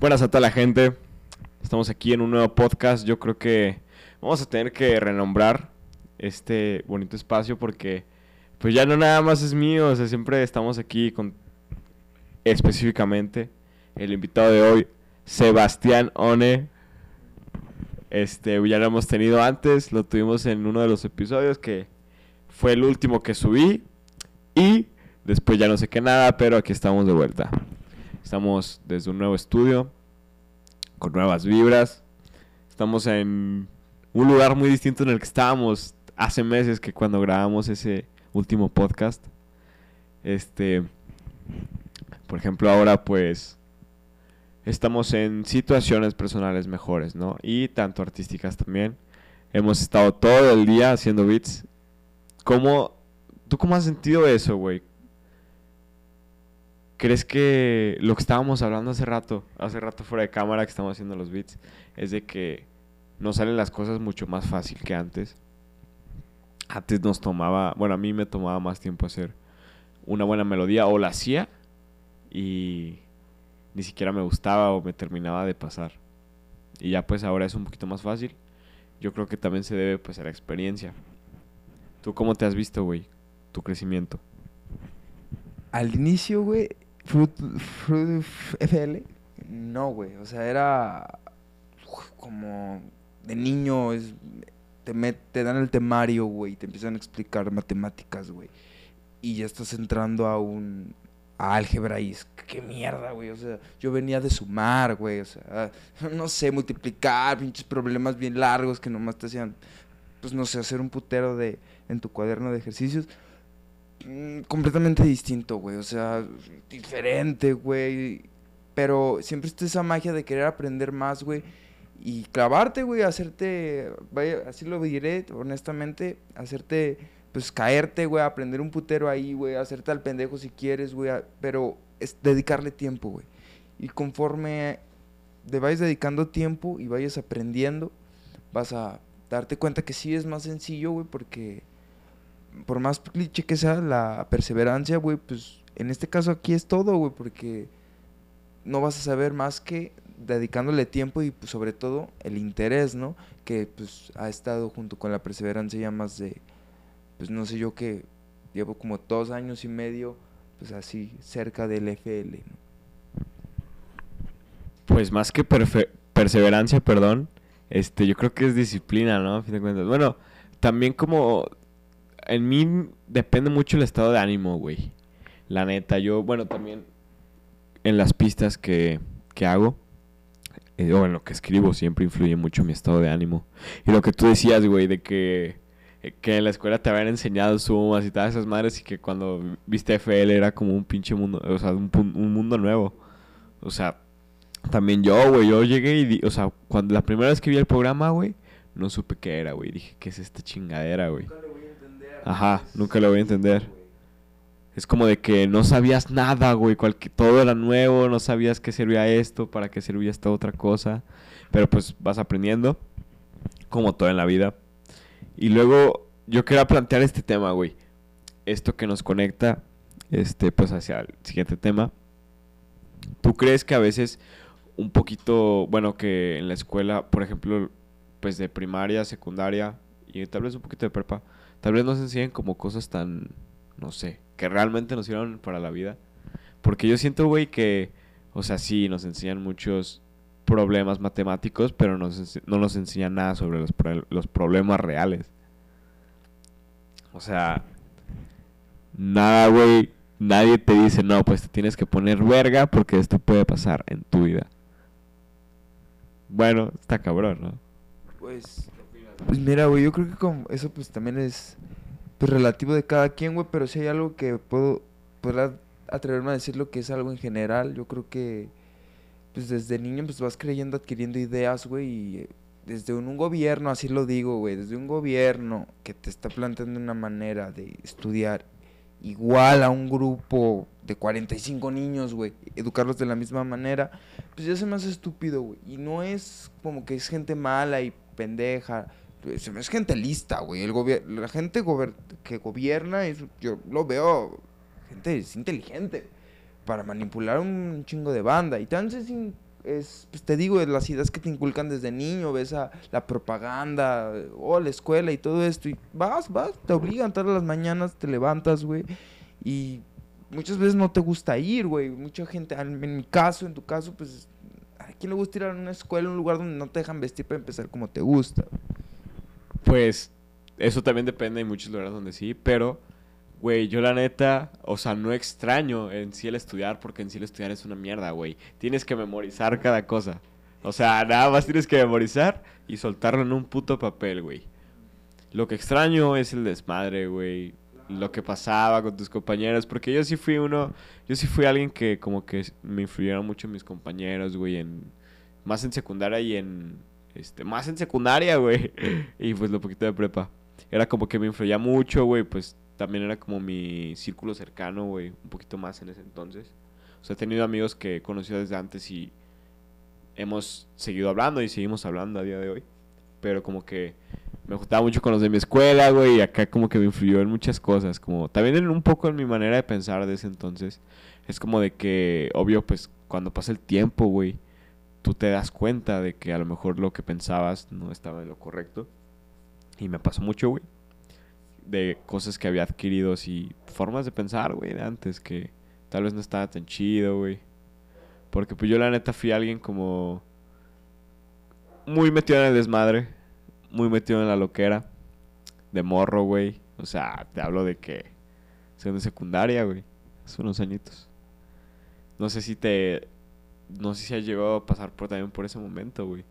Buenas a toda la gente. Estamos aquí en un nuevo podcast. Yo creo que vamos a tener que renombrar este bonito espacio porque pues ya no nada más es mío, o sea, siempre estamos aquí con específicamente el invitado de hoy, Sebastián One. Este, ya lo hemos tenido antes, lo tuvimos en uno de los episodios que fue el último que subí y después ya no sé qué nada, pero aquí estamos de vuelta. Estamos desde un nuevo estudio con nuevas vibras. Estamos en un lugar muy distinto en el que estábamos hace meses que cuando grabamos ese último podcast. Este, por ejemplo, ahora pues estamos en situaciones personales mejores, ¿no? Y tanto artísticas también. Hemos estado todo el día haciendo beats. ¿Cómo, ¿Tú cómo has sentido eso, güey? ¿Crees que lo que estábamos hablando hace rato, hace rato fuera de cámara que estamos haciendo los beats, es de que nos salen las cosas mucho más fácil que antes? Antes nos tomaba, bueno, a mí me tomaba más tiempo hacer una buena melodía o la hacía y ni siquiera me gustaba o me terminaba de pasar. Y ya pues ahora es un poquito más fácil. Yo creo que también se debe pues a la experiencia. ¿Tú cómo te has visto, güey? Tu crecimiento. Al inicio, güey, Fruit, Fruit FL, no, güey. O sea, era como de niño, es, te, met, te dan el temario, güey, te empiezan a explicar matemáticas, güey. Y ya estás entrando a un a álgebra y es, qué mierda, güey. O sea, yo venía de sumar, güey. O sea, no sé, multiplicar, pinches problemas bien largos que nomás te hacían, pues no sé, hacer un putero de en tu cuaderno de ejercicios. Mm, completamente distinto, güey. O sea, diferente, güey. Pero siempre está esa magia de querer aprender más, güey. Y clavarte, güey, hacerte, así lo diré, honestamente, hacerte pues caerte, güey, aprender un putero ahí, güey, hacerte al pendejo si quieres, güey, pero es dedicarle tiempo, güey. Y conforme te vayas dedicando tiempo y vayas aprendiendo, vas a darte cuenta que sí es más sencillo, güey, porque por más cliché que sea la perseverancia, güey, pues en este caso aquí es todo, güey, porque no vas a saber más que dedicándole tiempo y pues, sobre todo el interés, ¿no? Que pues ha estado junto con la perseverancia ya más de pues no sé yo que llevo como dos años y medio, pues así, cerca del FL. Pues más que perseverancia, perdón, este, yo creo que es disciplina, ¿no? A fin de cuentas. Bueno, también como en mí depende mucho el estado de ánimo, güey. La neta, yo, bueno, también en las pistas que, que hago, eh, o en lo que escribo, siempre influye mucho mi estado de ánimo. Y lo que tú decías, güey, de que eh, que en la escuela te habían enseñado sumas y todas esas madres y que cuando viste FL era como un pinche mundo, o sea, un, un mundo nuevo. O sea, también yo, güey, yo llegué y, o sea, cuando la primera vez que vi el programa, güey, no supe qué era, güey. Dije, ¿qué es esta chingadera, güey? Ajá, nunca lo voy a entender. Es como de que no sabías nada, güey. todo era nuevo, no sabías qué servía esto, para qué servía esta otra cosa. Pero pues vas aprendiendo, como todo en la vida. Y luego yo quería plantear este tema, güey. Esto que nos conecta, este, pues hacia el siguiente tema. ¿Tú crees que a veces un poquito, bueno, que en la escuela, por ejemplo, pues de primaria, secundaria y tal vez un poquito de prepa, tal vez nos enseñen como cosas tan, no sé, que realmente nos sirvan para la vida? Porque yo siento, güey, que, o sea, sí, nos enseñan muchos problemas matemáticos, pero no nos enseña nada sobre los, los problemas reales. O sea, nada, güey. Nadie te dice, no, pues te tienes que poner verga porque esto puede pasar en tu vida. Bueno, está cabrón, ¿no? Pues, pues mira, güey, yo creo que como eso pues también es pues, relativo de cada quien, güey, pero si hay algo que puedo, puedo atreverme a decir lo que es algo en general, yo creo que pues desde niño pues vas creyendo, adquiriendo ideas, güey, y desde un, gobierno, así lo digo, güey, desde un gobierno que te está planteando una manera de estudiar igual a un grupo de 45 niños, güey, educarlos de la misma manera, pues ya se me hace estúpido, güey. Y no es como que es gente mala y pendeja, es gente lista, güey. El la gente que gobierna, es, yo lo veo, gente inteligente. para manipular un chingo de banda. Y entonces es, pues te digo, las ideas que te inculcan desde niño, ves a la propaganda, o la escuela y todo esto, y vas, vas, te obligan todas las mañanas, te levantas, güey, y muchas veces no te gusta ir, güey, mucha gente, en, mi caso, en tu caso, pues, ¿a quién le gusta ir a una escuela, un lugar donde no te dejan vestir para empezar como te gusta? Pues, eso también depende, hay muchos lugares donde sí, pero Güey, yo la neta, o sea, no extraño en sí el estudiar, porque en sí el estudiar es una mierda, güey. Tienes que memorizar cada cosa. O sea, nada más tienes que memorizar y soltarlo en un puto papel, güey. Lo que extraño es el desmadre, güey. Lo que pasaba con tus compañeros, porque yo sí fui uno, yo sí fui alguien que como que me influyeron mucho mis compañeros, güey, en más en secundaria y en este, más en secundaria, güey. y pues lo poquito de prepa. Era como que me influía mucho, güey, pues también era como mi círculo cercano, güey, un poquito más en ese entonces. O sea, he tenido amigos que he conocido desde antes y hemos seguido hablando y seguimos hablando a día de hoy. Pero como que me gustaba mucho con los de mi escuela, güey, y acá como que me influyó en muchas cosas, como también en un poco en mi manera de pensar de ese entonces. Es como de que, obvio, pues cuando pasa el tiempo, güey, tú te das cuenta de que a lo mejor lo que pensabas no estaba en lo correcto. Y me pasó mucho, güey de cosas que había adquirido y formas de pensar, güey, de antes que tal vez no estaba tan chido, güey. Porque pues yo la neta fui alguien como muy metido en el desmadre, muy metido en la loquera, de morro, güey. O sea, te hablo de que de secundaria, güey, hace unos añitos. No sé si te no sé si has llegado a pasar por también por ese momento, güey.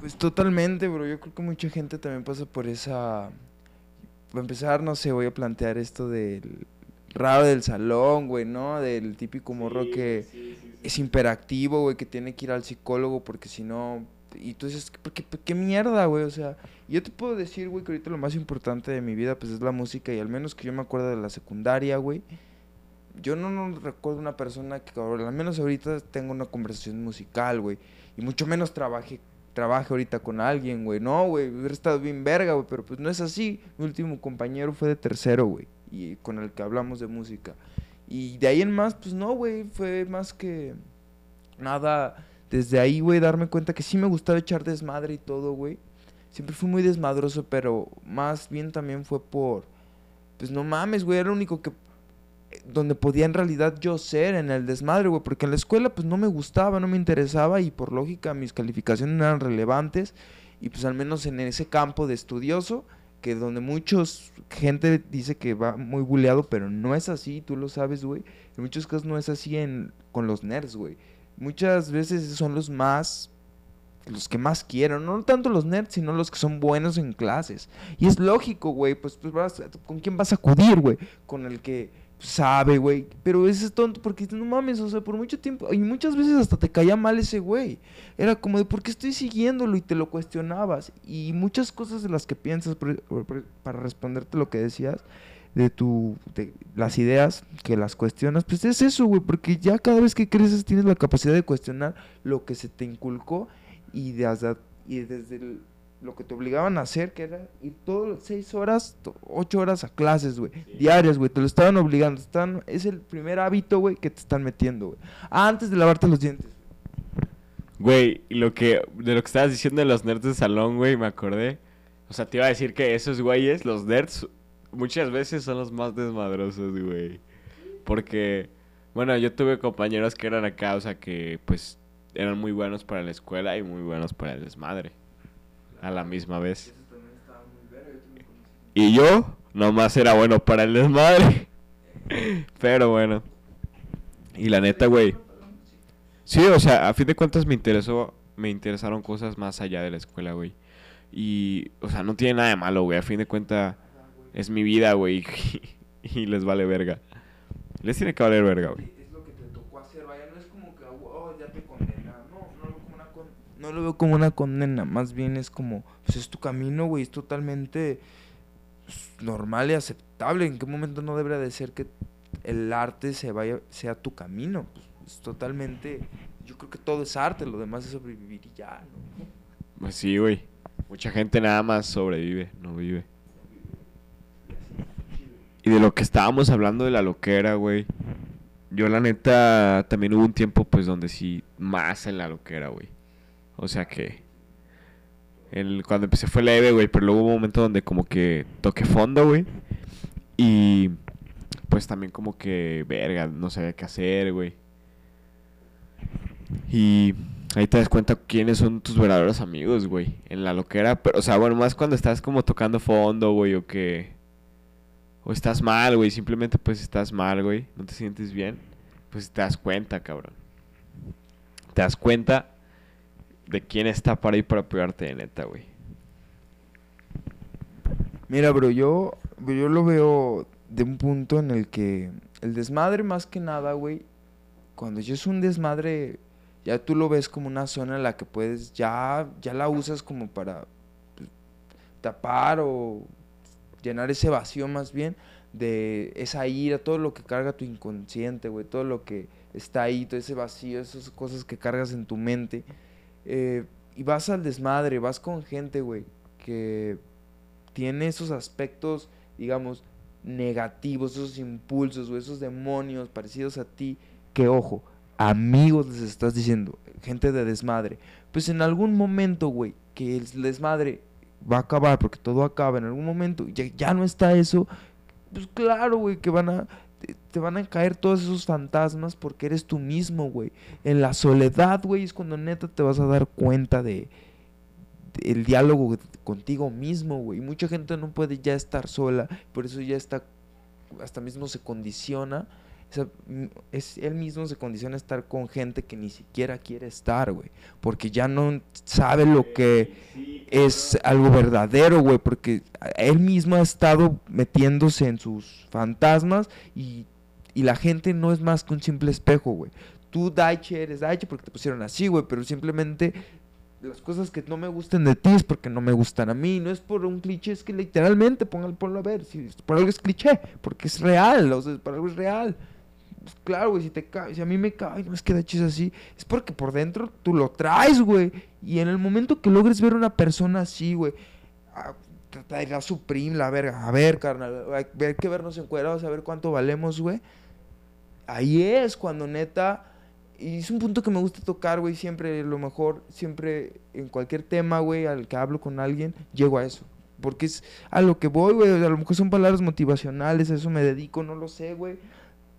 Pues totalmente, bro. Yo creo que mucha gente también pasa por esa para empezar, no sé, voy a plantear esto del raro del salón, güey, ¿no? Del típico morro que es imperactivo, güey, que tiene que ir al psicólogo porque si no... Y tú dices, ¿qué, qué mierda, güey? O sea, yo te puedo decir, güey, que ahorita lo más importante de mi vida, pues es la música y al menos que yo me acuerdo de la secundaria, güey. Yo no, no recuerdo una persona que, al menos ahorita tengo una conversación musical, güey. Y mucho menos trabaje trabaje ahorita con alguien, güey. No, güey, hubiera estado bien verga, güey, pero pues no es así. Mi último compañero fue de tercero, güey, y con el que hablamos de música. Y de ahí en más, pues no, güey, fue más que nada. Desde ahí, güey, darme cuenta que sí me gustaba echar desmadre y todo, güey. Siempre fui muy desmadroso, pero más bien también fue por... Pues no mames, güey, era lo único que donde podía en realidad yo ser en el desmadre, güey, porque en la escuela pues no me gustaba, no me interesaba y por lógica mis calificaciones eran relevantes y pues al menos en ese campo de estudioso, que donde muchos gente dice que va muy buleado, pero no es así, tú lo sabes, güey. En muchos casos no es así en, con los nerds, güey. Muchas veces son los más los que más quieren, no tanto los nerds, sino los que son buenos en clases. Y es lógico, güey, pues, pues vas, ¿con quién vas a acudir, güey? Con el que sabe, güey. Pero ese es tonto porque no mames, o sea, por mucho tiempo. Y muchas veces hasta te caía mal ese güey. Era como de, ¿por qué estoy siguiéndolo? Y te lo cuestionabas. Y muchas cosas de las que piensas, para responderte lo que decías, de tu. De las ideas que las cuestionas, pues es eso, güey. Porque ya cada vez que creces tienes la capacidad de cuestionar lo que se te inculcó y, de, y desde el lo que te obligaban a hacer, que era ir todas seis horas, ocho horas a clases, güey. Diarias, güey. Te lo estaban obligando. Están, es el primer hábito, güey, que te están metiendo, güey. Antes de lavarte los dientes. Güey, lo que, de lo que estabas diciendo de los nerds de salón, güey, me acordé. O sea, te iba a decir que esos güeyes, los nerds, muchas veces son los más desmadrosos, güey. Porque, bueno, yo tuve compañeros que eran acá, o sea, que pues eran muy buenos para la escuela y muy buenos para el desmadre a la misma vez. Y yo nomás era bueno para el desmadre. Pero bueno. Y la neta, güey. Sí, o sea, a fin de cuentas me interesó, me interesaron cosas más allá de la escuela, güey. Y, o sea, no tiene nada de malo, güey. A fin de cuentas es mi vida, güey. y les vale verga. Les tiene que valer verga, güey. No lo veo como una condena, más bien es como, pues es tu camino, güey, es totalmente normal y aceptable. ¿En qué momento no debería de ser que el arte se vaya, sea tu camino? Pues es totalmente, yo creo que todo es arte, lo demás es sobrevivir y ya, ¿no? Pues sí, güey. Mucha gente nada más sobrevive, no vive. Y de lo que estábamos hablando de la loquera, güey. yo la neta también hubo un tiempo pues donde sí más en la loquera, güey. O sea que cuando empecé fue leve, güey, pero luego hubo un momento donde como que toqué fondo, güey. Y pues también como que, verga, no sabía qué hacer, güey. Y ahí te das cuenta quiénes son tus verdaderos amigos, güey. En la loquera, pero, o sea, bueno, más cuando estás como tocando fondo, güey, o que... O estás mal, güey, simplemente pues estás mal, güey, no te sientes bien. Pues te das cuenta, cabrón. Te das cuenta de quién está para ir para apoyarte de neta, güey. Mira, bro, yo, yo lo veo de un punto en el que el desmadre más que nada, güey, cuando ya es un desmadre, ya tú lo ves como una zona en la que puedes, ya, ya la usas como para pues, tapar o llenar ese vacío más bien de esa ira, todo lo que carga tu inconsciente, güey, todo lo que está ahí, todo ese vacío, esas cosas que cargas en tu mente. Eh, y vas al desmadre, vas con gente, güey, que tiene esos aspectos, digamos, negativos, esos impulsos o esos demonios parecidos a ti, que ojo, amigos les estás diciendo, gente de desmadre. Pues en algún momento, güey, que el desmadre va a acabar, porque todo acaba en algún momento, ya, ya no está eso, pues claro, güey, que van a, te van a caer todos esos fantasmas porque eres tú mismo, güey. En la soledad, güey, es cuando neta te vas a dar cuenta de, el diálogo contigo mismo, güey. Mucha gente no puede ya estar sola, por eso ya está, hasta mismo se condiciona Es, él mismo se condiciona a estar con gente que ni siquiera quiere estar, güey. Porque ya no sabe lo que es algo verdadero, güey. Porque él mismo ha estado metiéndose en sus fantasmas y, y la gente no es más que un simple espejo, güey. Tú, Daiche, eres Daiche porque te pusieron así, güey. Pero simplemente las cosas que no me gusten de ti es porque no me gustan a mí. No es por un cliché, es que literalmente, póngalo, ponlo a ver. Si, por algo es cliché, porque es real, o sea, por algo es real. Pues claro, güey, si te cae, si a mí me cae, no es que chis así, es porque por dentro tú lo traes, güey. Y en el momento que logres ver a una persona así, güey, a, a, suprim la verga, a ver, carnal, hay que vernos encuadrados, a ver cuánto valemos, güey. Ahí es cuando neta, y es un punto que me gusta tocar, güey, siempre, lo mejor, siempre en cualquier tema, güey, al que hablo con alguien, llego a eso. Porque es a lo que voy, güey, a lo mejor son palabras motivacionales, a eso me dedico, no lo sé, güey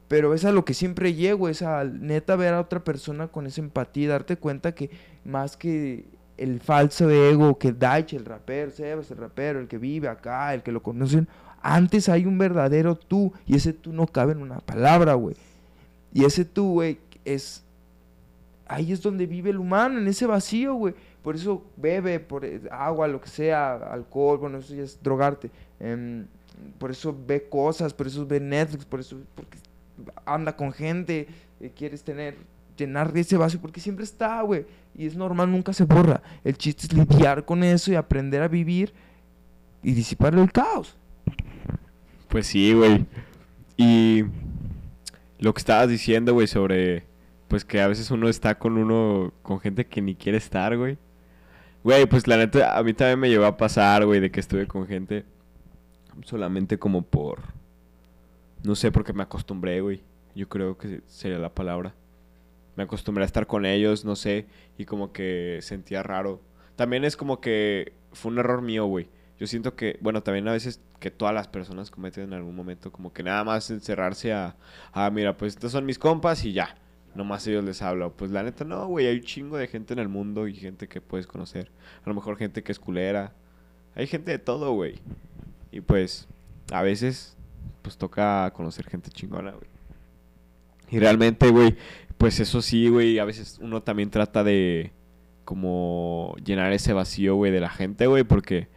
pero es a lo que siempre llego, es a neta ver a otra persona con esa empatía, darte cuenta que más que el falso ego, que Daich, el rapero, Sebas, el rapero, el que vive acá, el que lo conocen, antes hay un verdadero tú, y ese tú no cabe en una palabra, güey. Y ese tú, güey, es... Ahí es donde vive el humano, en ese vacío, güey. Por eso bebe, por eh, agua, lo que sea, alcohol, bueno, eso ya es drogarte. Em, por eso ve cosas, por eso ve Netflix, por eso... Porque anda con gente, eh, quieres tener, llenar ese vacío, porque siempre está, güey. Y es normal, nunca se borra. El chiste es lidiar con eso y aprender a vivir y disipar el caos. Pues sí, güey. Y lo que estabas diciendo, güey, sobre pues que a veces uno está con uno, con gente que ni quiere estar, güey. Güey, pues la neta, a mí también me llevó a pasar, güey, de que estuve con gente solamente como por no sé, porque me acostumbré, güey. Yo creo que sería la palabra. Me acostumbré a estar con ellos, no sé, y como que sentía raro. También es como que fue un error mío, güey. Yo siento que, bueno, también a veces que todas las personas cometen en algún momento como que nada más encerrarse a, ah, mira, pues estos son mis compas y ya. Nomás ellos les hablo. Pues la neta no, güey. Hay un chingo de gente en el mundo y gente que puedes conocer. A lo mejor gente que es culera. Hay gente de todo, güey. Y pues a veces pues toca conocer gente chingona, güey. Y realmente, güey, pues eso sí, güey, a veces uno también trata de como llenar ese vacío, güey, de la gente, güey, porque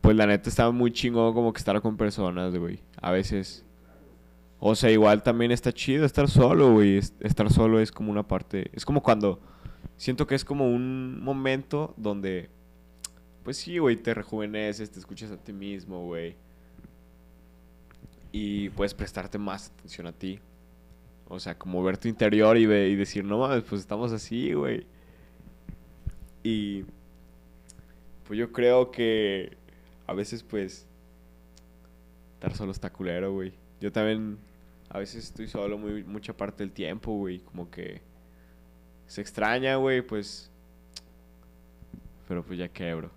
pues la neta estaba muy chingón como que estar con personas, güey. A veces o sea, igual también está chido estar solo, güey. Estar solo es como una parte, es como cuando siento que es como un momento donde pues sí, güey, te rejuveneces, te escuchas a ti mismo, güey y puedes prestarte más atención a ti. O sea, como ver tu interior y, y decir, no mames, pues estamos así, güey. Y pues yo creo que a veces pues estar solo está culero, güey. Yo también A veces estoy solo muy, mucha parte del tiempo, güey. Como que se extraña, güey, pues. Pero pues ya quebro.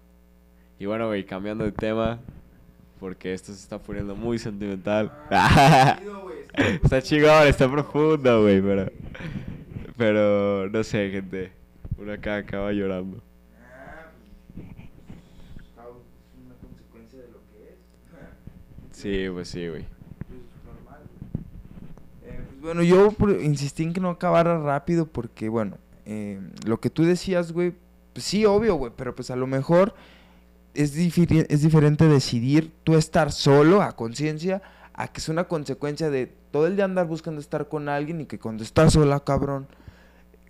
Y bueno, güey, cambiando de tema. Porque esto se está poniendo muy sentimental. está chingón, está profundo, güey, pero. Pero no sé, gente. Uno acá acaba llorando. Sí, pues sí, güey. Eh, pues bueno, yo insistí en que no acabara rápido porque, bueno, eh, lo que tú decías, güey, pues sí, obvio, güey, pero pues a lo mejor es, es diferente decidir tú estar solo a conciencia a que es una consecuencia de todo el día andar buscando estar con alguien y que cuando estás sola, cabrón,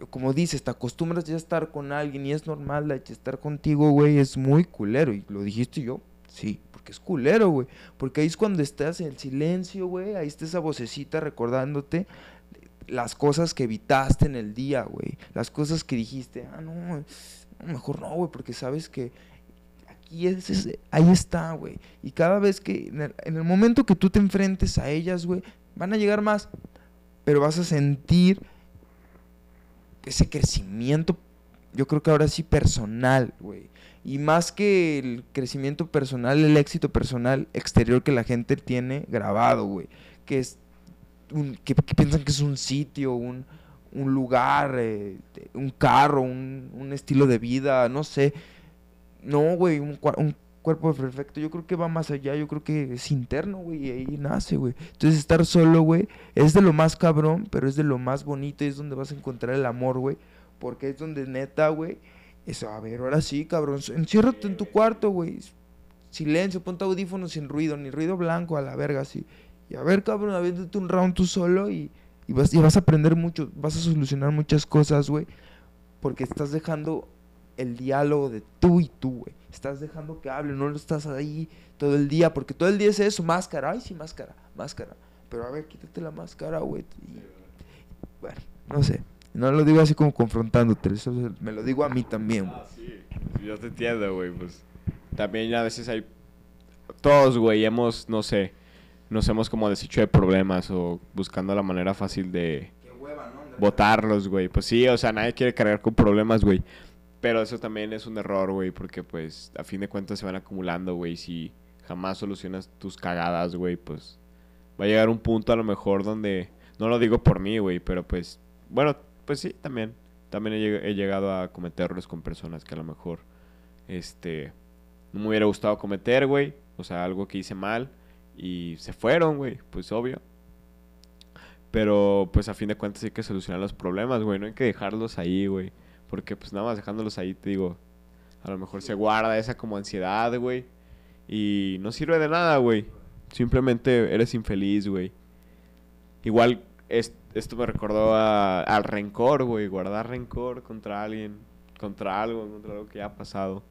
como dices, te acostumbras ya a estar con alguien y es normal de estar contigo, güey, es muy culero. Y lo dijiste yo, sí, porque es culero, güey. Porque ahí es cuando estás en el silencio, güey, ahí está esa vocecita recordándote las cosas que evitaste en el día, güey. Las cosas que dijiste, ah, no, mejor no, güey, porque sabes que aquí es, ahí está, güey. Y cada vez que, en el, en momento que tú te enfrentes a ellas, güey, van a llegar más, pero vas a sentir ese crecimiento, yo creo que ahora sí personal, güey. Y más que el crecimiento personal, el éxito personal exterior que la gente tiene grabado, güey. Que es que, piensan que es un sitio, un, un lugar, eh, un carro, un, un, estilo de vida, no sé. No, güey, un, cuerpo perfecto. Yo creo que va más allá, yo creo que es interno, güey, y ahí nace, güey. Entonces estar solo, güey, es de lo más cabrón, pero es de lo más bonito y es donde vas a encontrar el amor, güey. Porque es donde neta, güey, eso, a ver, ahora sí, cabrón, enciérrate en tu cuarto, güey. Silencio, ponte audífonos sin ruido, ni ruido blanco a la verga, así. Y a ver, cabrón, aviéntate un round tú solo y, y, vas, y vas a aprender mucho, vas a solucionar muchas cosas, güey. Porque estás dejando el diálogo de tú y tú, güey. Estás dejando que hable, no lo estás ahí todo el día, porque todo el día es eso, máscara, ay sí, máscara, máscara. Pero a ver, quítate la máscara, güey. Bueno, no sé. No lo digo así como confrontándote, eso me lo digo a mí también, güey. Ah, sí. Yo te entiendo, güey, pues. También a veces hay... Todos, güey, hemos, no sé, nos hemos como deshecho de problemas o buscando la manera fácil de... Qué hueva, ¿no? Votarlos, güey. Pues sí, o sea, nadie quiere cargar con problemas, güey. Pero eso también es un error, güey, porque pues a fin de cuentas se van acumulando, güey. Si jamás solucionas tus cagadas, güey, pues va a llegar un punto a lo mejor donde, no lo digo por mí, güey, pero pues, bueno, pues sí, también. También he, llegado a cometer errores con personas que a lo mejor, este, no me hubiera gustado cometer, güey. O sea, algo que hice mal y se fueron, güey, pues obvio. Pero pues a fin de cuentas hay que solucionar los problemas, güey. No hay que dejarlos ahí, güey. Porque pues nada más dejándolos ahí, te digo, a lo mejor se guarda esa como ansiedad, güey. Y no sirve de nada, güey. Simplemente eres infeliz, güey. Igual esto me recordó al rencor, güey. Guardar rencor contra alguien, contra algo, contra algo que ya ha pasado.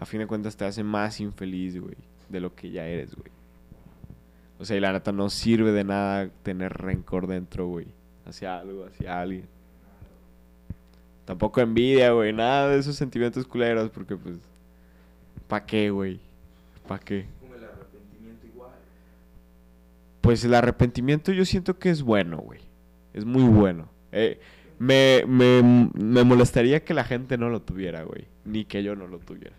A fin de cuentas te hace más infeliz, güey, de lo que ya eres, güey. O sea, y la neta no sirve de nada tener rencor dentro, güey. Hacia algo, hacia alguien. Tampoco envidia, güey. Nada de esos sentimientos culeros. Porque, pues. ¿Pa' qué, güey? ¿Pa' qué? Como el arrepentimiento igual. Pues el arrepentimiento yo siento que es bueno, güey. Es muy bueno. Eh, me, me, me, molestaría que la gente no lo tuviera, güey. Ni que yo no lo tuviera.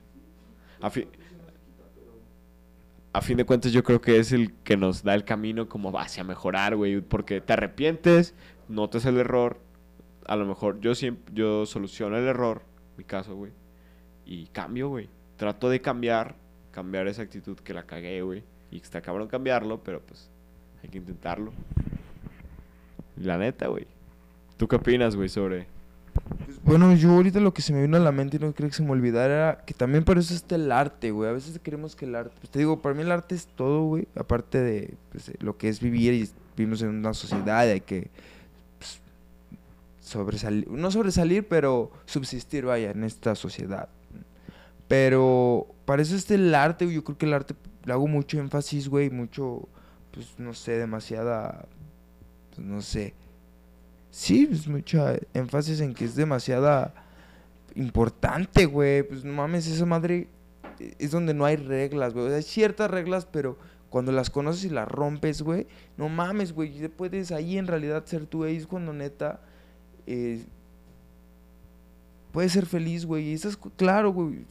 A, a fin de cuentas yo creo que es el que nos da el camino como hacia mejorar, güey. Porque te arrepientes, notas el error, a lo mejor yo siempre, yo soluciono el error, mi caso, güey, y cambio, güey. Trato de cambiar, cambiar esa actitud que la cagué, güey. Y está cabrón cambiarlo, pero pues hay que intentarlo. La neta, güey. ¿Tú qué opinas, güey, sobre...? Pues, bueno, yo ahorita lo que se me vino a la mente y no creo que se me olvidara era que también para eso está el arte, güey. A veces queremos que el arte... Pues te digo, para mí el arte es todo, güey. Aparte de pues, lo que es vivir y vivimos en una sociedad hay que sobresalir, no sobresalir, pero subsistir, vaya, en esta sociedad. Pero para eso es el arte, yo creo que el arte le hago mucho énfasis, güey, mucho, pues no sé, demasiada, pues no sé. Sí, pues mucho énfasis en que es demasiada importante, güey. Pues no mames, esa madre es donde no hay reglas, güey. Hay ciertas reglas, pero cuando las conoces y las rompes, güey, no mames, güey, puedes ahí en realidad ser tú, es cuando neta eh, puedes ser feliz, güey, y eso es claro, güey,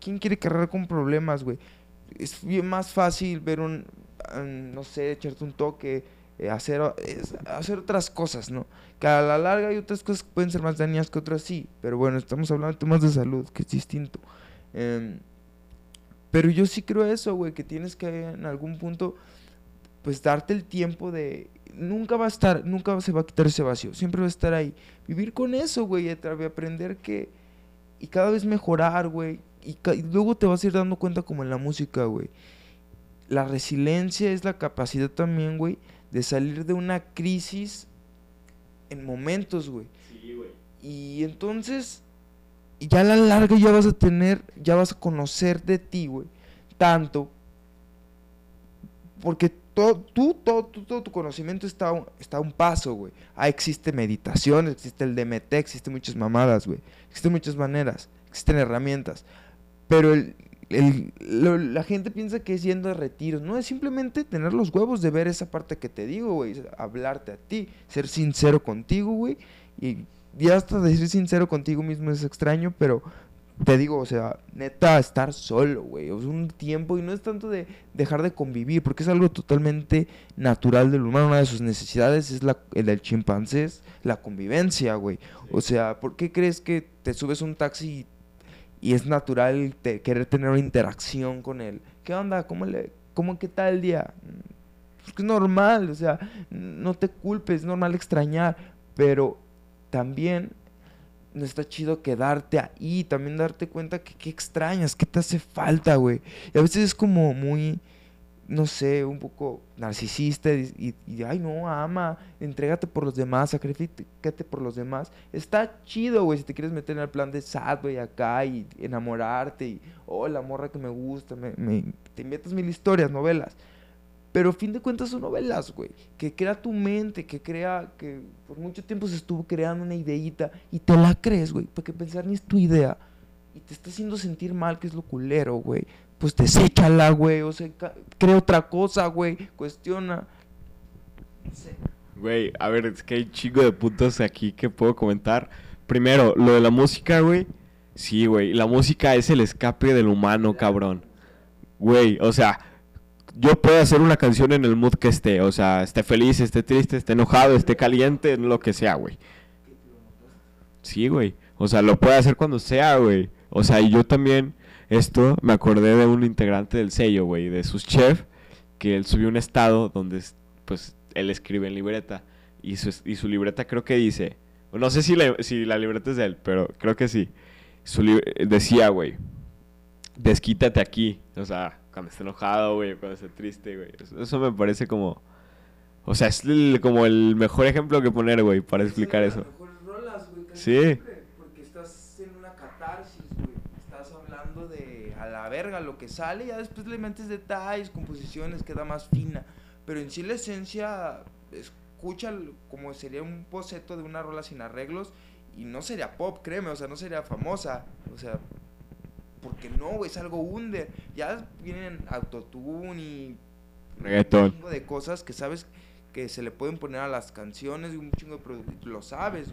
¿quién quiere cargar con problemas, güey? Es bien más fácil ver un, no sé, echarte un toque, eh, hacer, hacer otras cosas, ¿no? Que a la larga hay otras cosas que pueden ser más dañadas que otras, sí. Pero bueno, estamos hablando de temas de salud, que es distinto. Em, pero yo sí creo eso, güey, que tienes que en algún punto, pues darte el tiempo de... Nunca va a estar, nunca se va a quitar ese vacío, siempre va a estar ahí. Vivir con eso, güey, y aprender que... Y cada vez mejorar, güey. Y, y luego te vas a ir dando cuenta como en la música, güey. La resiliencia es la capacidad también, güey, de salir de una crisis en momentos, güey. Sí, güey. Y entonces, ya a la larga ya vas a tener, ya vas a conocer de ti, güey. Tanto, porque todo, tú, todo, todo, tu conocimiento está, a un paso, güey. Ah, existe meditación, existe el DMT, existen muchas mamadas, güey. Existen muchas maneras, existen herramientas. Pero el, la gente piensa que es yendo a retiros. No, es simplemente tener los huevos de ver esa parte que te digo, güey. Hablarte a ti, ser sincero contigo, güey. Y ya hasta decir sincero contigo mismo es extraño, pero te digo, o sea, neta, estar solo, güey. Es un tiempo y no es tanto de dejar de convivir, porque es algo totalmente natural del humano. Una de sus necesidades es la, el del chimpancé, es la convivencia, güey. O sea, ¿por qué crees que te subes un taxi y y es natural querer tener una interacción con él. ¿Qué onda? ¿Cómo, le, cómo qué tal el día? Pues es normal, o sea, no te culpes, es normal extrañar, pero también no está chido quedarte ahí, también darte cuenta que qué extrañas, qué te hace falta, güey. Y a veces es como muy no sé, un poco narcisista y, ay, no, ama, entrégate por los demás, sacrificate por los demás. Está chido, güey, si te quieres meter en el plan de sad, güey, acá y enamorarte y, oh, la morra que me gusta, me, te inventas mil historias, novelas. Pero a fin de cuentas son novelas, güey, que crea tu mente, que crea, que por mucho tiempo se estuvo creando una ideita y te la crees, güey, porque pensar ni es tu idea y te está haciendo sentir mal, que es lo culero, güey pues deséchala, güey, o sea, crea otra cosa, güey, cuestiona. Güey, a ver, es que hay chingo de puntos aquí que puedo comentar. Primero, lo de la música, güey. Sí, güey, la música es el escape del humano, cabrón. Güey, o sea, yo puedo hacer una canción en el mood que esté, o sea, esté feliz, esté triste, esté enojado, esté caliente, lo que sea, güey. Sí, güey. O sea, lo puedo hacer cuando sea, güey. O sea, y yo también esto me acordé de un integrante del sello, güey, de sus chef, que él subió un estado donde, pues, él escribe en libreta. Y su, y su libreta creo que dice, no sé si la, si la libreta es de él, pero creo que sí. Su decía, güey, desquítate aquí. O sea, cuando esté enojado, güey, cuando esté triste, güey. Eso, me parece como... O sea, es como el mejor ejemplo que poner, güey, para explicar eso. sí. verga lo que sale, ya después le metes detalles, composiciones, queda más fina. Pero en sí la esencia, escucha como sería un boceto de una rola sin arreglos y no sería pop, créeme, o sea, no sería famosa, o sea, porque no, es algo under. Ya vienen autotune y reggaeton. Un chingo de cosas que sabes que se le pueden poner a las canciones y un chingo de productos, lo sabes,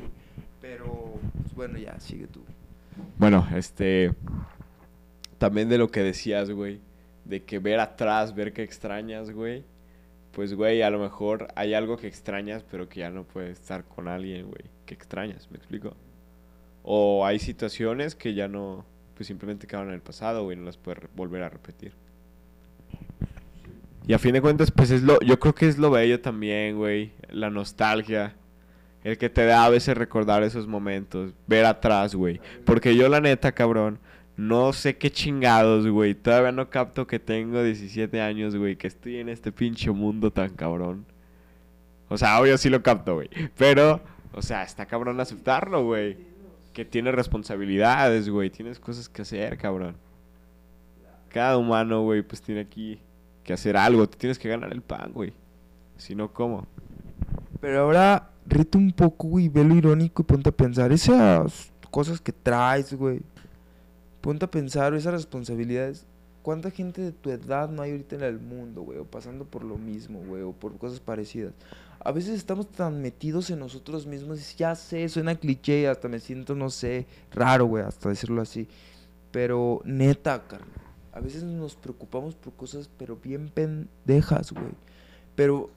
Pero, pues bueno, ya, sigue tú. Bueno, este también de lo que decías, güey, de que ver atrás, ver que extrañas, güey. Pues, güey, a lo mejor hay algo que extrañas, pero que ya no puedes estar con alguien, güey, que extrañas, ¿me explico? O hay situaciones que ya no, pues simplemente quedaron en el pasado, güey, no las puedes volver a repetir. Y a fin de cuentas, pues es lo, yo creo que es lo bello también, güey, la nostalgia. El que te da a veces recordar esos momentos, ver atrás, güey. Porque yo la neta, cabrón, no sé qué chingados, güey. Todavía no capto que tengo 17 años, güey. Que estoy en este pinche mundo tan cabrón. O sea, obvio sí lo capto, güey. Pero, o sea, está cabrón aceptarlo, güey. Que tienes responsabilidades, güey. Tienes cosas que hacer, cabrón. Cada humano, güey, pues tiene aquí que hacer algo. Te tienes que ganar el pan, güey. Si no, ¿cómo? Pero ahora, rete un poco, güey. Ve lo irónico y ponte a pensar. Esas cosas que traes, güey ponte a pensar esas responsabilidades, ¿cuánta gente de tu edad no hay ahorita en el mundo, güey? O pasando por lo mismo, güey, o por cosas parecidas. A veces estamos tan metidos en nosotros mismos, ya sé, suena cliché, hasta me siento, no sé, raro, güey, hasta decirlo así. Pero neta, carnal, a veces nos preocupamos por cosas, pero bien pendejas, güey. Pero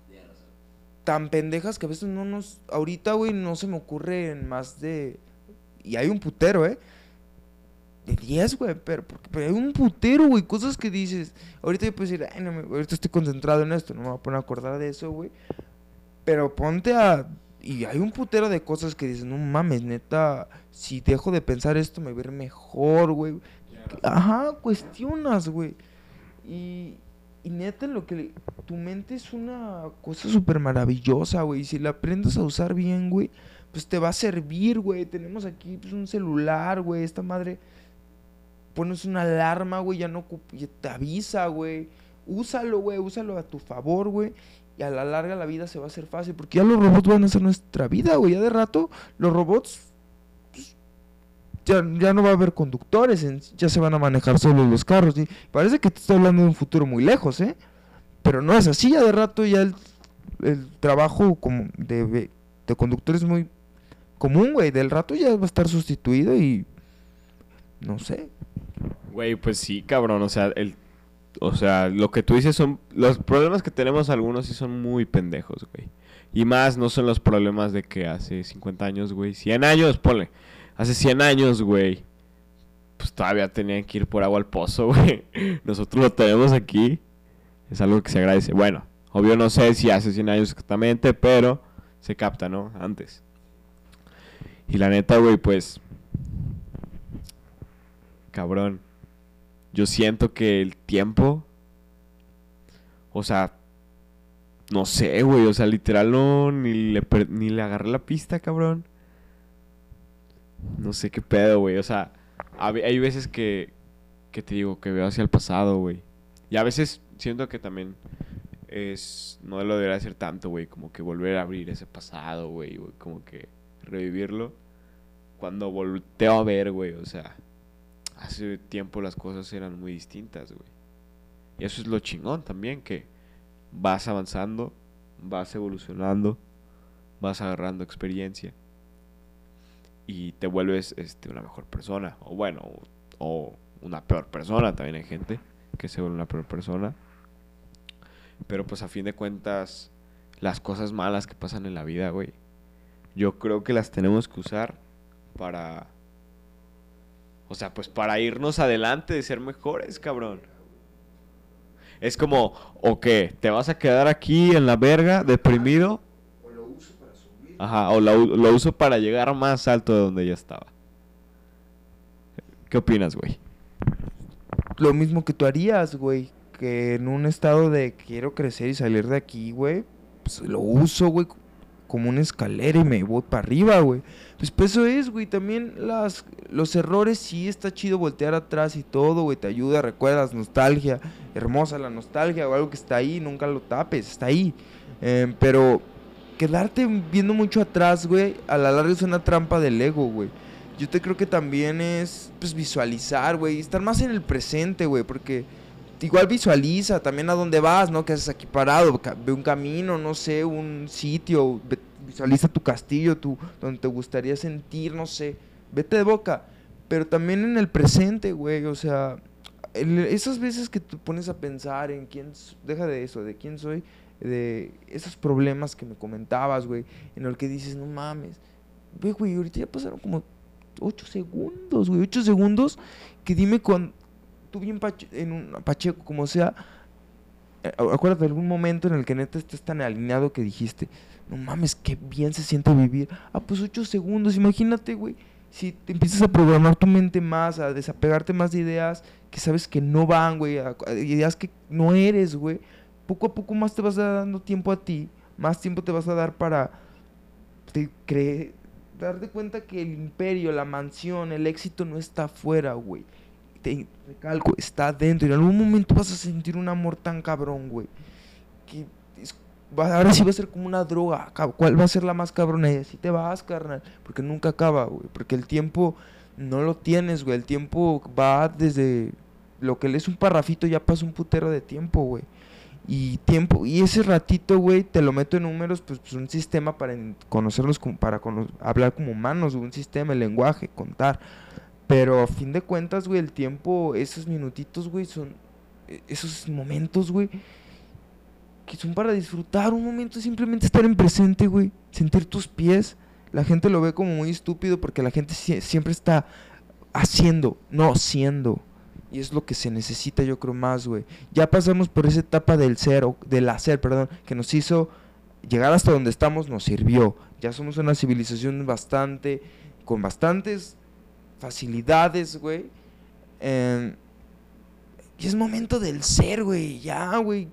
tan pendejas que a veces no nos. Ahorita, güey, no se me ocurre en más de. Y hay un putero, ¿eh? De 10, güey, pero, porque, hay un putero, güey, cosas que dices. Ahorita yo puedo decir, ay, no ahorita estoy concentrado en esto, no me voy a poner a acordar de eso, güey. Pero ponte a. Y hay un putero de cosas que dices, no mames, neta, si dejo de pensar esto me voy a mejor, güey. Ajá, cuestionas, güey. Y, y neta, lo que tu mente es una cosa súper maravillosa, güey. Si la aprendes a usar bien, güey, pues te va a servir, güey. Tenemos aquí pues, un celular, güey. Esta madre pones una alarma, güey, ya no te avisa, güey. Úsalo, güey, úsalo a tu favor, güey. Y a la larga la vida se va a hacer fácil. Porque ya los robots van a hacer nuestra vida, güey. Ya de rato, los robots. Pues, ya, ya, no va a haber conductores, ya se van a manejar solo los carros. Y parece que te estoy hablando de un futuro muy lejos, ¿eh? Pero no es así, ya de rato ya el, el trabajo como de, de conductor es muy común, güey. Del rato ya va a estar sustituido y no sé. Güey, pues sí, cabrón, o sea, el o sea, lo que tú dices son los problemas que tenemos algunos sí son muy pendejos, güey. Y más no son los problemas de que hace 50 años, güey, 100 años, ponle. Hace 100 años, güey, pues todavía tenían que ir por agua al pozo, güey. Nosotros lo tenemos aquí. Es algo que se agradece. Bueno, obvio no sé si hace 100 años exactamente, pero se capta, ¿no? Antes. Y la neta, güey, pues cabrón, yo siento que el tiempo, o sea, no sé, güey, o sea, literal no, ni le, ni le agarré la pista, cabrón. No sé qué pedo, güey, o sea, hay veces que, que te digo que veo hacia el pasado, güey. Y a veces siento que también es, no lo debería hacer tanto, güey, como que volver a abrir ese pasado, güey, como que revivirlo. Cuando volteo a ver, güey, o sea, hace tiempo las cosas eran muy distintas, güey. Y eso es lo chingón también, que vas avanzando, vas evolucionando, vas agarrando experiencia y te vuelves este, una mejor persona. O bueno, o, una peor persona. También hay gente que se vuelve una peor persona. Pero pues a fin de cuentas, las cosas malas que pasan en la vida, güey, yo creo que las tenemos que usar para o sea, pues para irnos adelante de ser mejores, cabrón. Es como, o qué, ¿te vas a quedar aquí en la verga, deprimido? O lo uso para subir. Ajá, o lo, uso para llegar más alto de donde ya estaba. ¿Qué opinas, güey? Lo mismo que tú harías, güey. Que en un estado de quiero crecer y salir de aquí, güey. Pues lo uso, güey, como una escalera y me voy para arriba, güey. Pues, pues, eso es, güey. También las, los errores sí está chido voltear atrás y todo, güey. Te ayuda, recuerdas, nostalgia. Hermosa la nostalgia o algo que está ahí, nunca lo tapes, está ahí. Em, pero quedarte viendo mucho atrás, güey, a la larga es una trampa del ego, güey. Yo te creo que también es, pues, visualizar, güey. Estar más en el presente, güey, porque igual visualiza también a dónde vas, ¿no? Que haces aquí parado, ve un camino, no sé, un sitio, visualiza tu castillo, tu, donde te gustaría sentir, no sé, vete de boca, pero también en el presente, güey, o sea, esas veces que te pones a pensar en quién, deja de eso, de quién soy, de esos problemas que me comentabas, güey, en el que dices, no mames, güey, güey, ahorita ya pasaron como 8 segundos, güey, 8 segundos, que dime tú bien en un pacheco, como sea, eh, acuérdate de algún momento en el que neta estés tan alineado que dijiste, no mames, qué bien se siente vivir. Ah, pues ocho segundos, imagínate, güey. Si te empiezas a programar tu mente más, a desapegarte más de ideas que sabes que no van, güey, ideas que no eres, güey, poco a poco más te vas dando tiempo a ti, más tiempo te vas a dar para creer, darte cuenta que el imperio, la mansión, el éxito no está afuera, güey te recalco, está dentro. Y en algún momento vas a sentir un amor tan cabrón, güey. Que ahora sí va a ser como una droga. ¿Cuál va a ser la más cabrona? Y así te vas, carnal. Porque nunca acaba, güey. Porque el tiempo no lo tienes, güey. El tiempo va desde lo que lees un parrafito ya pasa un putero de tiempo, güey. Y tiempo, y ese ratito, güey, te lo meto en números, pues, pues un sistema para conocernos, como, para hablar como humanos, un sistema, el lenguaje, contar. Pero a fin de cuentas, güey, el tiempo, esos minutitos, güey, son eh, esos momentos, güey, que son para disfrutar. Un momento simplemente estar en presente, güey, sentir tus pies. La gente lo ve como muy estúpido porque la gente sie- siempre está haciendo, no siendo. Y es lo que se necesita, yo creo, más, güey. Ya pasamos por esa etapa del ser, o del hacer, perdón, que nos hizo llegar hasta donde estamos, nos sirvió. Ya somos una civilización bastante, con bastantes facilidades, güey. Em, y es momento del ser, güey. Ya, güey.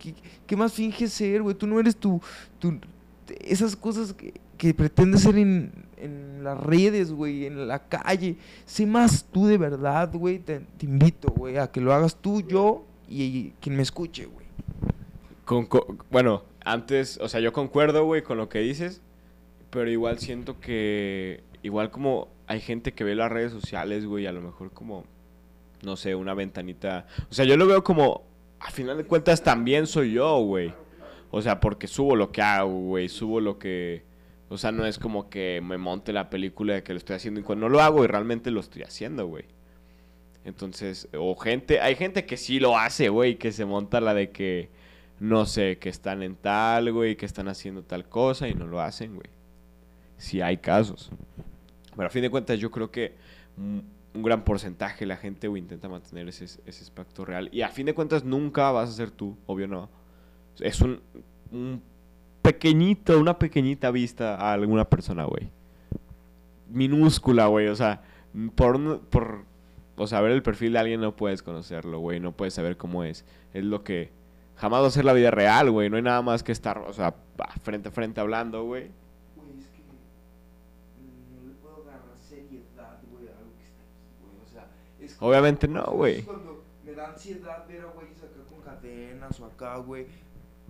¿Qué, más finges ser, güey? Tú no eres tu, esas cosas que, que pretendes ser en, las redes, güey, en la calle. Sé más tú de verdad, güey. Te, invito, güey, a que lo hagas tú, yo y, quien me escuche, güey. Con- co- bueno, antes, o sea, yo concuerdo, güey, con lo que dices, pero igual siento que, igual como hay gente que ve las redes sociales, güey, a lo mejor como, no sé, una ventanita, o sea, yo lo veo como, a final de cuentas también soy yo, güey, o sea, porque subo lo que hago, güey, subo lo que, o sea, no es como que me monte la película de que lo estoy haciendo y cuando no lo hago y realmente lo estoy haciendo, güey. Entonces, o gente, hay gente que sí lo hace, güey, que se monta la de que, no sé, que están en tal, güey, que están haciendo tal cosa y no lo hacen, güey. Sí hay casos. Pero a fin de cuentas yo creo que un, gran porcentaje de la gente, intenta mantener ese, ese aspecto real. Y a fin de cuentas nunca vas a ser tú, obvio no. Es un, pequeñito, una pequeñita vista a alguna persona, güey. Minúscula, güey, o sea, por, por, o sea, ver el perfil de alguien no puedes conocerlo, güey, no puedes saber cómo es. Es lo que jamás va a ser la vida real, güey. No hay nada más que estar, o sea, frente a frente hablando. Güey, es que no le puedo agarrar seriedad, güey, a algo que está aquí, güey. O sea, es como- Obviamente no, güey. Cuando me da ansiedad ver a güeyes acá con cadenas o acá, güey,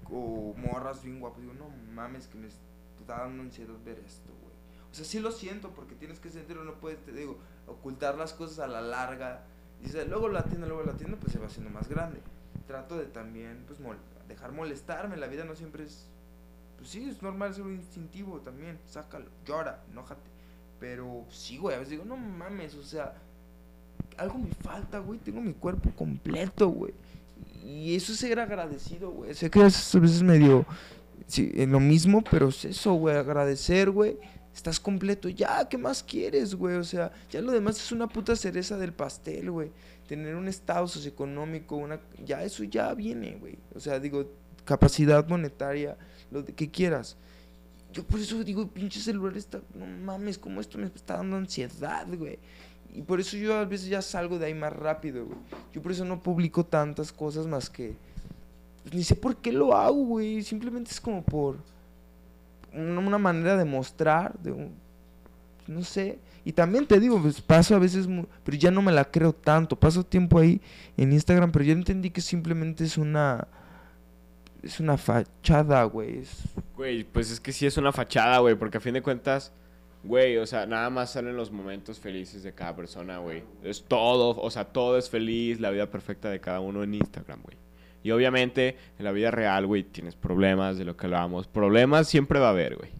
o morras bien guapas, digo, no mames, que me está dando ansiedad ver esto, güey. O sea, sí lo siento porque tienes que sentirlo, no puedes, te digo, ocultar las cosas a la larga. Dice, luego la tienda, luego la tienda, pues se va haciendo más grande. Trato de también, pues, mol- dejar molestarme. La vida no siempre es. Pues sí, es normal ser un instintivo también. Sácalo, llora, enójate. Pero sí, güey, a veces digo, no mames, o sea, algo me falta, güey. Tengo mi cuerpo completo, güey. Y eso es ser agradecido, güey. Sé que a veces medio. Sí, en lo mismo, pero es eso, güey. Agradecer, güey. Estás completo. Ya, ¿qué más quieres, güey? O sea, ya lo demás es una puta cereza del pastel, güey. Tener un estado socioeconómico, una. Ya, eso ya viene, güey. O sea, digo, capacidad monetaria, lo de que quieras. Yo por eso digo, pinche celular está. No mames, como esto me está dando ansiedad, güey. Y por eso yo a veces ya salgo de ahí más rápido, güey. Yo por eso no publico tantas cosas más que. pues, ni sé por qué lo hago, güey. Simplemente es como por. Una, manera de mostrar, de no sé. Y también te digo, pues paso a veces, pero ya no me la creo tanto. Paso tiempo ahí en Instagram, pero ya entendí que simplemente es una. Es una fachada, güey. Güey, pues es que sí es una fachada, güey, porque a fin de cuentas, güey, o sea, nada más salen los momentos felices de cada persona, güey. Es todo, o sea, todo es feliz, la vida perfecta de cada uno en Instagram, güey. Y obviamente, en la vida real, güey, tienes problemas de lo que hablábamos. Problemas siempre va a haber, güey.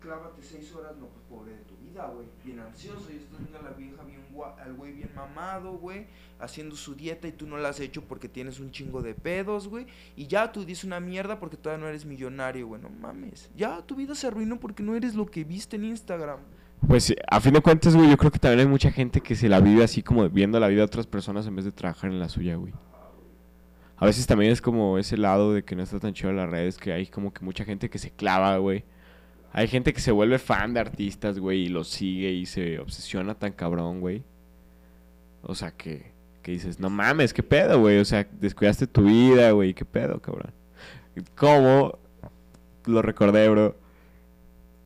clávate seis horas, no, pues pobre de tu vida, güey. Bien ansioso, y estás viendo a la vieja bien al güey bien mamado, güey, haciendo su dieta y tú no la has hecho porque tienes un chingo de pedos, güey. Y ya tú dices una mierda porque todavía no eres millonario, güey. No mames. Ya tu vida se arruinó porque no eres lo que viste en Instagram. Pues a fin de cuentas, güey, yo creo que también hay mucha gente que se la vive así como viendo la vida de otras personas en vez de trabajar en la suya, güey. A veces también es como ese lado de que no está tan chido las redes, que hay como que mucha gente que se clava, güey. Hay gente que se vuelve fan de artistas, güey, y los sigue y se obsesiona tan cabrón, güey. O sea, que, que dices, no mames, qué pedo, güey. O sea, descuidaste tu vida, güey, qué pedo, cabrón. ¿Cómo? Lo recordé, bro.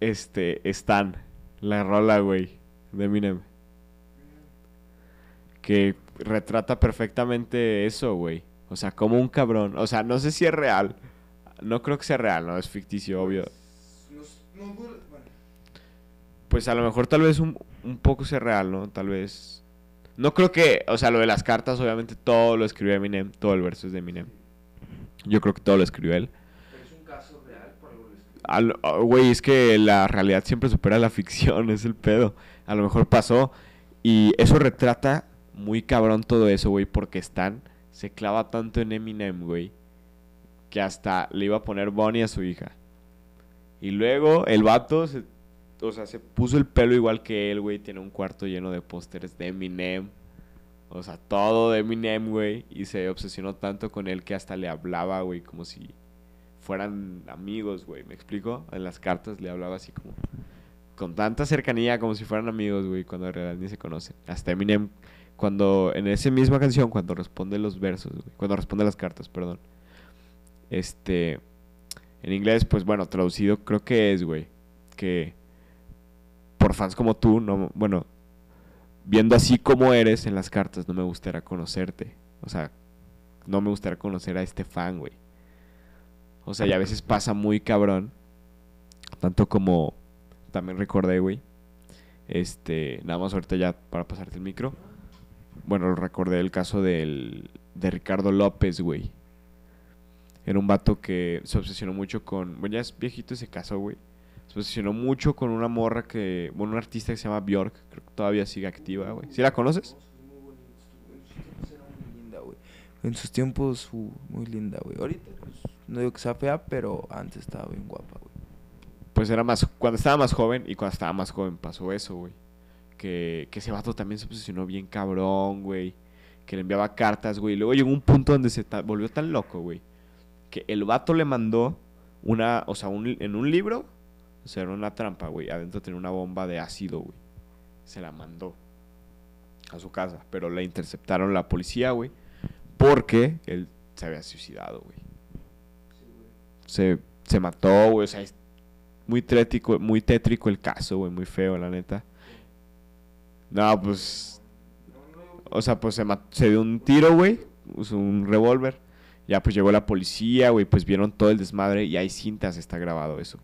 Este, Stan, la rola, güey, de Eminem. Que retrata perfectamente eso, güey. O sea, como un cabrón. O sea, no sé si es real. No creo que sea real, no es ficticio, obvio. Pues a lo mejor tal vez un, un poco sea real, ¿no? Tal vez. No creo que, o sea, lo de las cartas, obviamente todo lo escribió Eminem, todo el verso es de Eminem. Yo creo que todo lo escribió él. Pero es un caso real por algo lo escribió. Al- ah, Güey, es que la realidad siempre supera la ficción, es el pedo. A lo mejor pasó. Y eso retrata muy cabrón todo eso, güey, porque Stan se clava tanto en Eminem, güey, que hasta le iba a poner Bonnie a su hija. Y luego el vato, se, o sea, se puso el pelo igual que él, güey, tiene un cuarto lleno de pósteres de Eminem. O sea, todo de Eminem, güey, y se obsesionó tanto con él que hasta le hablaba, güey, como si fueran amigos, güey, ¿me explico? En las cartas le hablaba así como con tanta cercanía como si fueran amigos, güey, cuando en realidad ni se conocen. Hasta Eminem cuando en esa misma canción cuando responde los versos, güey, cuando responde las cartas, perdón. Este en inglés, pues bueno, traducido creo que es, güey, que fans como tú, no, bueno, viendo así como eres en las cartas, no me gustaría conocerte. O sea, no me gustaría conocer a este fan, güey. O sea, y a veces pasa muy cabrón. Tanto como también recordé, güey. Este, nada más ahorita ya para pasarte el micro. Bueno, recordé el caso del, de Ricardo López, güey. Era un vato que se obsesionó mucho con. Bueno, ya es viejito ese caso, güey. Se obsesionó mucho con una morra que. Bueno, una artista que se llama Bjork. Creo que todavía sigue activa, güey. ¿Sí la conoces? En sus tiempos, uh, muy linda, güey. Ahorita, pues, no digo que sea fea, pero antes estaba bien guapa, güey. Pues era más. Cuando estaba más joven y cuando estaba más joven pasó eso, güey. Que, que ese vato también se obsesionó bien cabrón, güey. Que le enviaba cartas, güey. Luego llegó un punto donde se ta- volvió tan loco, güey. Que el vato le mandó una. O sea, un- en un libro. O sea, era una trampa, güey. Adentro tenía una bomba de ácido, güey. Se la mandó a su casa. Pero la interceptaron la policía, güey. Porque él se había suicidado, güey. Se, se mató, güey. O sea, es muy tétrico, muy tétrico el caso, güey. Muy feo, la neta. No, pues. O sea, pues se, ma- se dio un tiro, güey. Usó un revólver. Ya pues llegó la policía, güey. Pues vieron todo el desmadre. Y hay cintas, está grabado eso.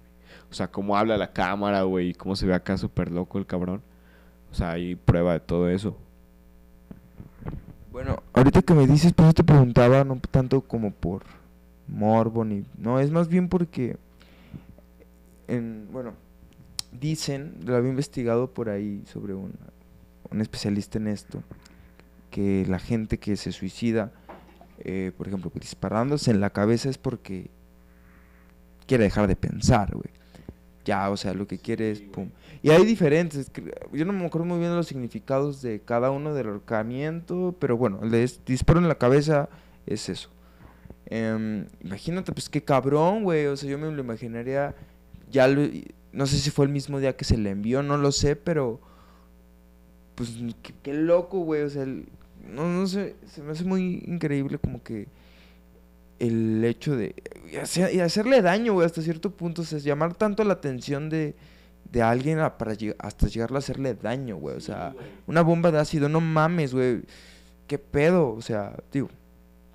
O sea, cómo habla la cámara, güey. y Cómo se ve acá súper loco el cabrón. O sea, hay prueba de todo eso. Bueno, ahorita que me dices, pues yo te preguntaba, no tanto como por morbo ni... No, es más bien porque... En, bueno, dicen, lo había investigado por ahí sobre un, un especialista en esto, que la gente que se suicida, eh, por ejemplo, disparándose en la cabeza es porque quiere dejar de pensar, güey. Ya, o sea, lo que quiere es pum. Y hay diferentes. Yo no me acuerdo muy bien los significados de cada uno del ahorcamiento, pero bueno, el de es- disparo en la cabeza es eso. Em, imagínate, pues qué cabrón, güey. O sea, yo me lo imaginaría. Ya lo- no sé si fue el mismo día que se le envió, no lo sé, pero. Pues qué, loco, güey. O sea, no, no sé. Se me hace muy increíble como que el hecho de y hacer- y hacerle daño, güey, hasta cierto punto, o sea, llamar tanto la atención de, de alguien a- para lleg- hasta llegarle a hacerle daño, güey, o sea, una bomba de ácido, no mames, güey, qué pedo, o sea, digo,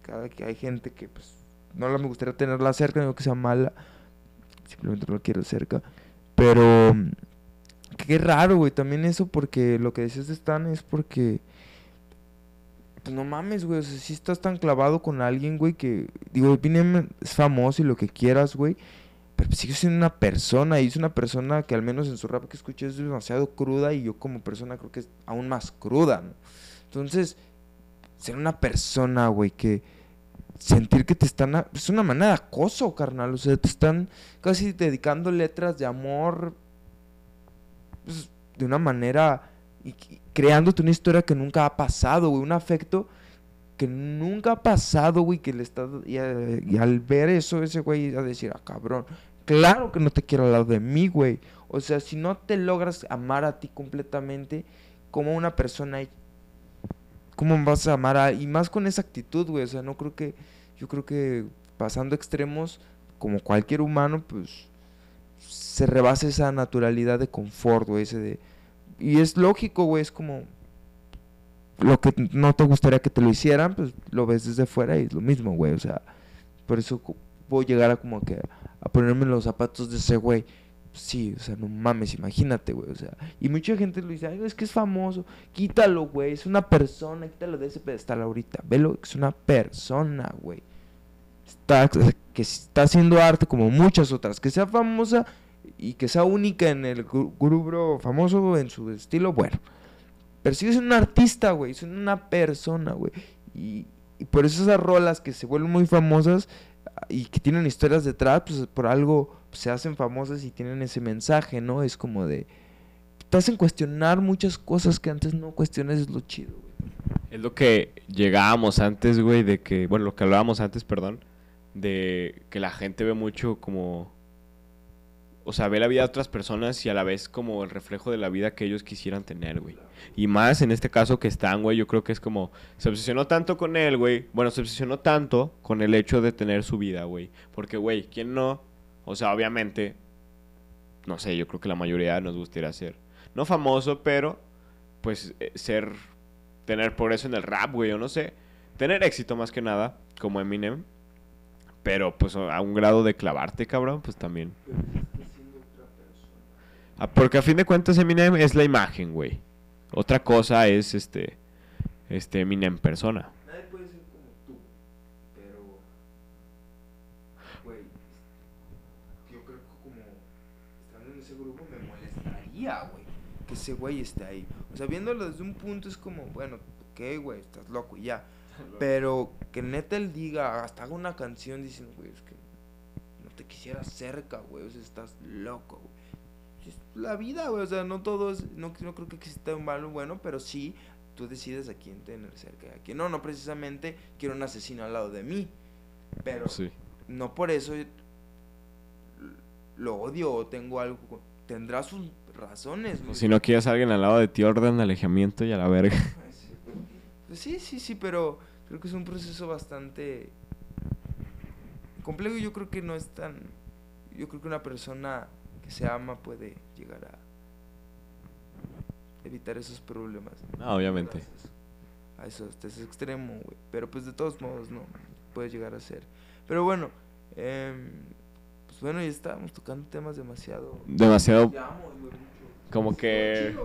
cada que hay gente que, pues, no la me gustaría tenerla cerca, no que sea mala, simplemente no la quiero cerca, pero mm, qué raro, güey, también eso porque lo que decías de Stan es porque pues no mames, güey. O sea, si estás tan clavado con alguien, güey, que. Digo, Eminem es famoso y lo que quieras, güey. Pero pues sigue siendo una persona. Y es una persona que al menos en su rap que escuché es demasiado cruda. Y yo como persona creo que es aún más cruda, ¿no? Entonces, ser una persona, güey, que. Sentir que te están. a- Es una manera de acoso, carnal. O sea, te están casi dedicando letras de amor. pues, de una manera. Y creándote una historia que nunca ha pasado, güey. Un afecto que nunca ha pasado, güey. Que le está. Y, a- y al ver eso, ese güey a decir, ah, cabrón. Claro que no te quiero lado de mí, güey. O sea, si no te logras amar a ti completamente, como una persona, ¿cómo vas a amar a.? Y más con esa actitud, güey. O sea, no creo que. Yo creo que pasando extremos, como cualquier humano, pues. Se rebasa esa naturalidad de confort, güey. Ese de. Y es lógico, güey. Es como. Lo que no te gustaría que te lo hicieran, pues lo ves desde fuera y es lo mismo, güey. O sea, por eso puedo llegar a como que a ponerme los zapatos de ese güey sí, o sea, no mames, imagínate, güey, o sea, y mucha gente lo dice, Ay, es que es famoso, quítalo, güey, es una persona, quítalo de ese pedestal ahorita, velo, es una persona, güey, está, que está haciendo arte como muchas otras, que sea famosa y que sea única en el grupo famoso, en su estilo, bueno, pero sigue siendo un artista, güey, es una persona, güey, y, por eso esas rolas que se vuelven muy famosas y que tienen historias detrás, pues por algo se hacen famosas y tienen ese mensaje, ¿no? Es como de... Te hacen cuestionar muchas cosas que antes no cuestiones, es lo chido, güey. Es lo que llegábamos antes, güey, de que, bueno, lo que hablábamos antes, perdón, de que la gente ve mucho como, o sea, ve la vida de otras personas y a la vez como el reflejo de la vida que ellos quisieran tener, güey. Y más en este caso que están, güey, yo creo que es como, se obsesionó tanto con él, güey. Bueno, se obsesionó tanto con el hecho de tener su vida, güey. Porque, güey, ¿quién no? O sea, obviamente, no sé, yo creo que la mayoría nos gustaría ser, no famoso, pero, pues, eh, ser, tener progreso en el rap, güey, o no sé. Tener éxito más que nada, como Eminem. Pero, pues, a un grado de clavarte, cabrón, pues también. Ah, porque a fin de cuentas Eminem es la imagen, güey. Otra cosa es este este Eminem persona. Nadie puede ser como tú, pero güey, yo creo que como estando en ese grupo me molestaría, güey, que ese güey esté ahí. O sea, viéndolo desde un punto es como, bueno, ok, güey, estás loco y ya. Pero que neta él diga, hasta haga una canción diciendo, güey, es que no te quisiera cerca, güey, o sea, estás loco, güey la vida, güey. O sea, no todos, no, no creo que exista un malo bueno, pero sí tú decides a quién tener cerca y a quién no. No precisamente quiero un asesino al lado de mí, pero Sí. no por eso lo odio o tengo algo. Tendrá sus razones, güey. Si no quieres a alguien al lado de ti, orden alejamiento y a la verga. Pues sí, sí, sí, pero creo que es un proceso bastante complejo y yo creo que no es tan... Yo creo que una persona que se ama puede llegar a evitar esos problemas. No, obviamente. Gracias A eso, hasta ese extremo, güey. Pero pues de todos modos, no, puede llegar a ser. Pero bueno, em, pues bueno, ya estábamos tocando temas demasiado... Demasiado como que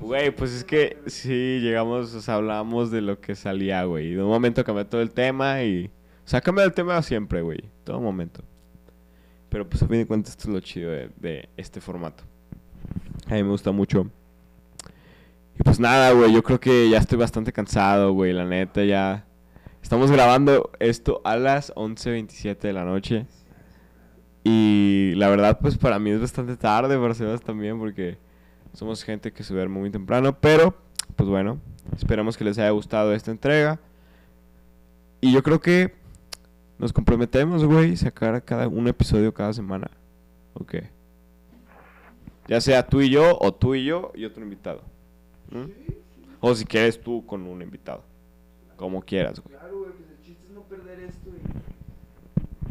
güey, pues es que sí, llegamos, o sea, hablábamos de lo que salía, güey. Y de un momento cambió todo el tema y... O sea, cambia el tema siempre, güey. Todo momento. Pero pues a fin de cuentas esto es lo chido de, este formato. A mí me gusta mucho. Y pues nada, güey, yo creo que ya estoy bastante cansado, güey. La neta, ya... Estamos grabando esto a las 11.27 de la noche. Y la verdad, pues para mí es bastante tarde, para Sebas también, porque... Somos gente que se duerme muy temprano, pero pues bueno, esperamos que les haya gustado esta entrega. Y yo creo que nos comprometemos, güey, sacar cada un episodio cada semana. Ok. Ya sea tú y yo, o tú y yo y otro invitado. ¿Mm? O si quieres tú con un invitado. Como quieras, güey. Claro, güey, pues el chiste es no perder esto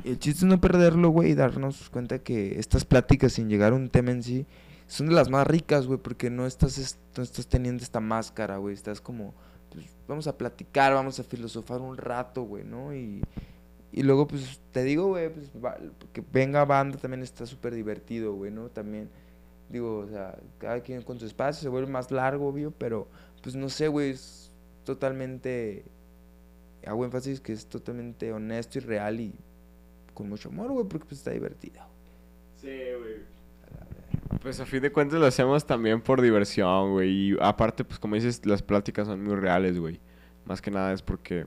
y... El chiste es no perderlo, güey, y darnos cuenta que estas pláticas sin llegar a un tema en sí son de las más ricas, güey, porque no estás, es- no estás teniendo esta máscara, güey, estás como, pues, vamos a platicar, vamos a filosofar un rato, güey, ¿no? Y, y luego, pues, te digo, güey, pues, va- que venga banda también está súper divertido, güey, ¿no? También, digo, o sea, cada quien con su espacio, se vuelve más largo, obvio, pero, pues, no sé, güey, es totalmente hago énfasis que es totalmente honesto y real y con mucho amor, güey, porque pues está divertido. Sí, güey. Pues a fin de cuentas lo hacemos también por diversión, güey. Y aparte, pues como dices, las pláticas son muy reales, güey. Más que nada es porque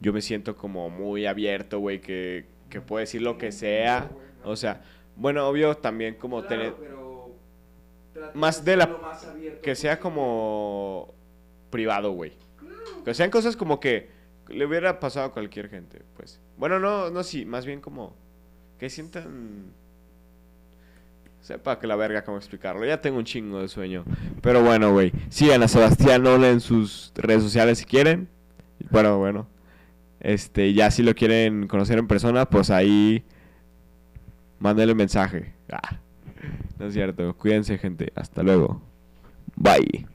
yo me siento como muy abierto, güey, que, que puedo decir lo que sea. O sea, bueno, obvio también como tener... Más de la- Que sea como privado, güey. Que sean cosas como que le hubiera pasado a cualquier gente, pues. Bueno, no, no, sí, más bien como que sientan... Sepa que la verga cómo explicarlo. Ya tengo un chingo de sueño. Pero bueno, güey. Sigan a Sebastián Ola en sus redes sociales si quieren. Bueno, bueno. Este, ya si lo quieren conocer en persona, pues ahí mándenle un mensaje. Ah, no es cierto. Cuídense, gente. Hasta luego. Bye.